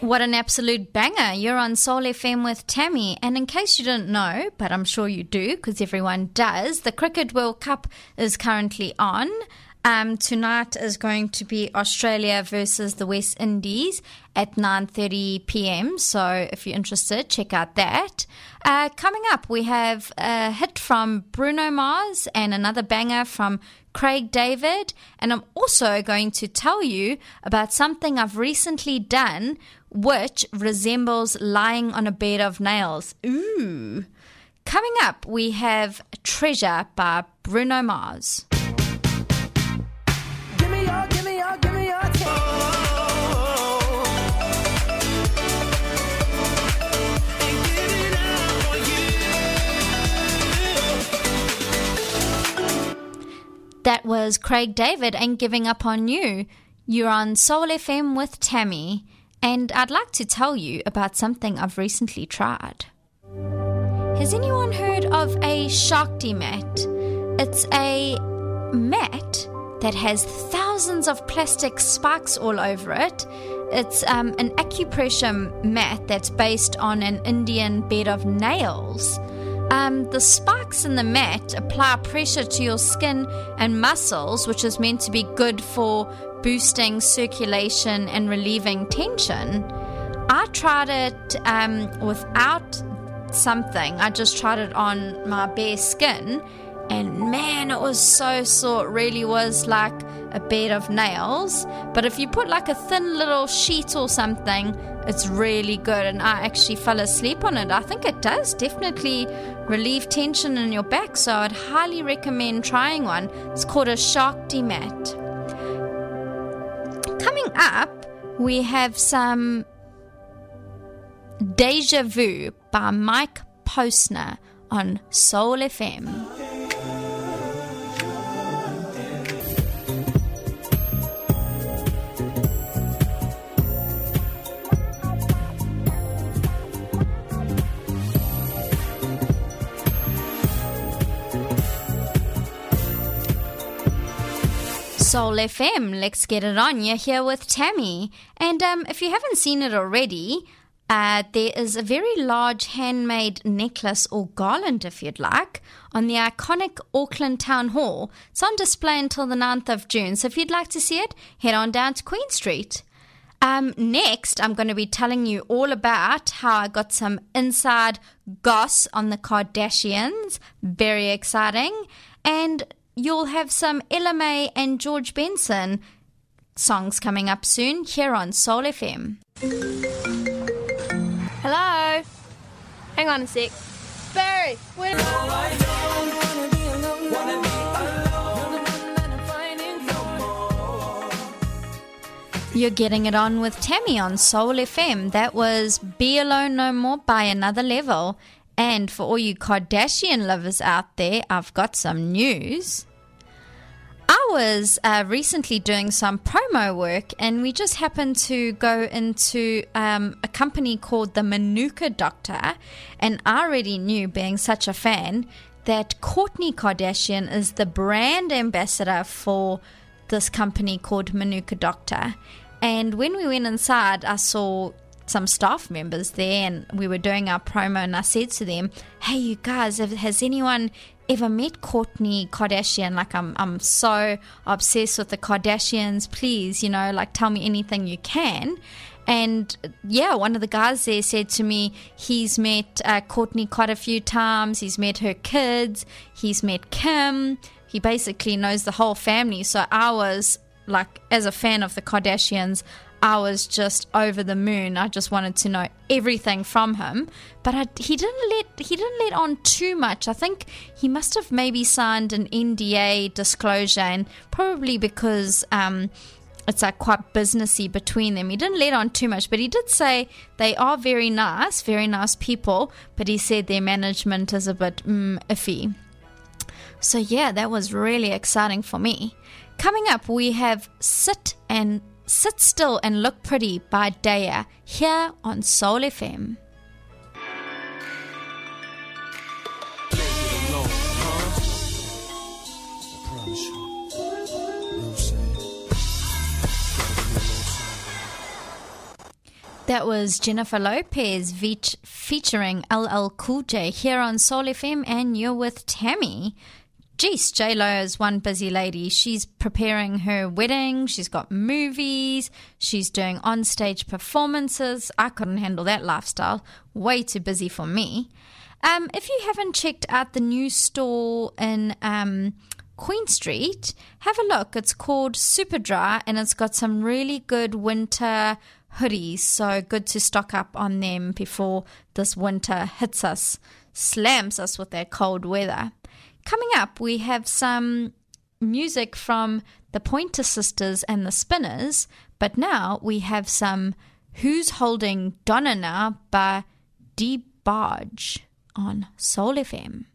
What an absolute banger. You're on Soul FM with Tammy. And in case you didn't know, but I'm sure you do because everyone does, the Cricket World Cup is currently on. Um, tonight is going to be Australia versus the West Indies at 9:30 p.m. So if you're interested, check out that. Uh, coming up, we have a hit from Bruno Mars and another banger from Craig David, and I'm also going to tell you about something I've recently done, which resembles lying on a bed of nails. Ooh. Coming up, we have Treasure by Bruno Mars. That was Craig David and Giving Up on You. You're on Soul FM with Tammy, and I'd like to tell you about something I've recently tried. Has anyone heard of a Shakti mat? It's a mat that has thousands of plastic spikes all over it. It's um, an acupressure mat that's based on an Indian bed of nails. Um, the spikes in the mat apply pressure to your skin and muscles, which is meant to be good for boosting circulation and relieving tension. I tried it um, without something, I just tried it on my bare skin, and man, it was so sore. It really was like a bed of nails. But if you put like a thin little sheet or something, it's really good. And I actually fell asleep on it. I think it does definitely relieve tension in your back. So I'd highly recommend trying one. It's called a Shakti mat. Coming up, we have some Deja Vu by Mike Posner on Soul FM. Soul FM. Let's get it on. You're here with Tammy. And um, if you haven't seen it already, uh, there is a very large handmade necklace or garland, if you'd like, on the iconic Auckland Town Hall. It's on display until the 9th of June. So if you'd like to see it, head on down to Queen Street. Um, next, I'm going to be telling you all about how I got some inside goss on the Kardashians. Very exciting. And you'll have some Ella Mai and George Benson songs coming up soon here on Soul FM. Hello? Hang on a sec. Barry, where... You're getting it on with Tammy on Soul FM. That was Be Alone No More by Another Level. And for all you Kardashian lovers out there, I've got some news. I was uh, recently doing some promo work, and we just happened to go into um, a company called the Manuka Doctor. And I already knew, being such a fan, that Kourtney Kardashian is the brand ambassador for this company called Manuka Doctor. And when we went inside, I saw some staff members there and we were doing our promo and I said to them, "Hey you guys, has anyone ever met Kourtney Kardashian? Like I'm I'm so obsessed with the Kardashians. Please, you know, like tell me anything you can." And yeah, one of the guys there said to me, he's met uh, Kourtney quite a few times. He's met her kids. He's met Kim. He basically knows the whole family. So I was like, as a fan of the Kardashians, I was just over the moon. I just wanted to know everything from him, but I, he didn't let he didn't let on too much. I think he must have maybe signed an NDA disclosure, and probably because um, it's like quite businessy between them. He didn't let on too much, but he did say they are very nice, very nice people. But he said their management is a bit mm, iffy. So yeah, that was really exciting for me. Coming up, we have sit and Sit Still and Look Pretty by Daya here on Soul FM. That was Jennifer Lopez feat- featuring LL Cool J here on Soul FM, and you're with Tammy. Jeez, J Lo is one busy lady. She's preparing her wedding. She's got movies. She's doing on-stage performances. I couldn't handle that lifestyle. Way too busy for me. Um, if you haven't checked out the new store in um, Queen Street, have a look. It's called Superdry, and it's got some really good winter hoodies. So good to stock up on them before this winter hits us, slams us with that cold weather. Coming up, we have some music from the Pointer Sisters and the Spinners, but now we have some Who's Holding Donna by D. Barge on Soul FM.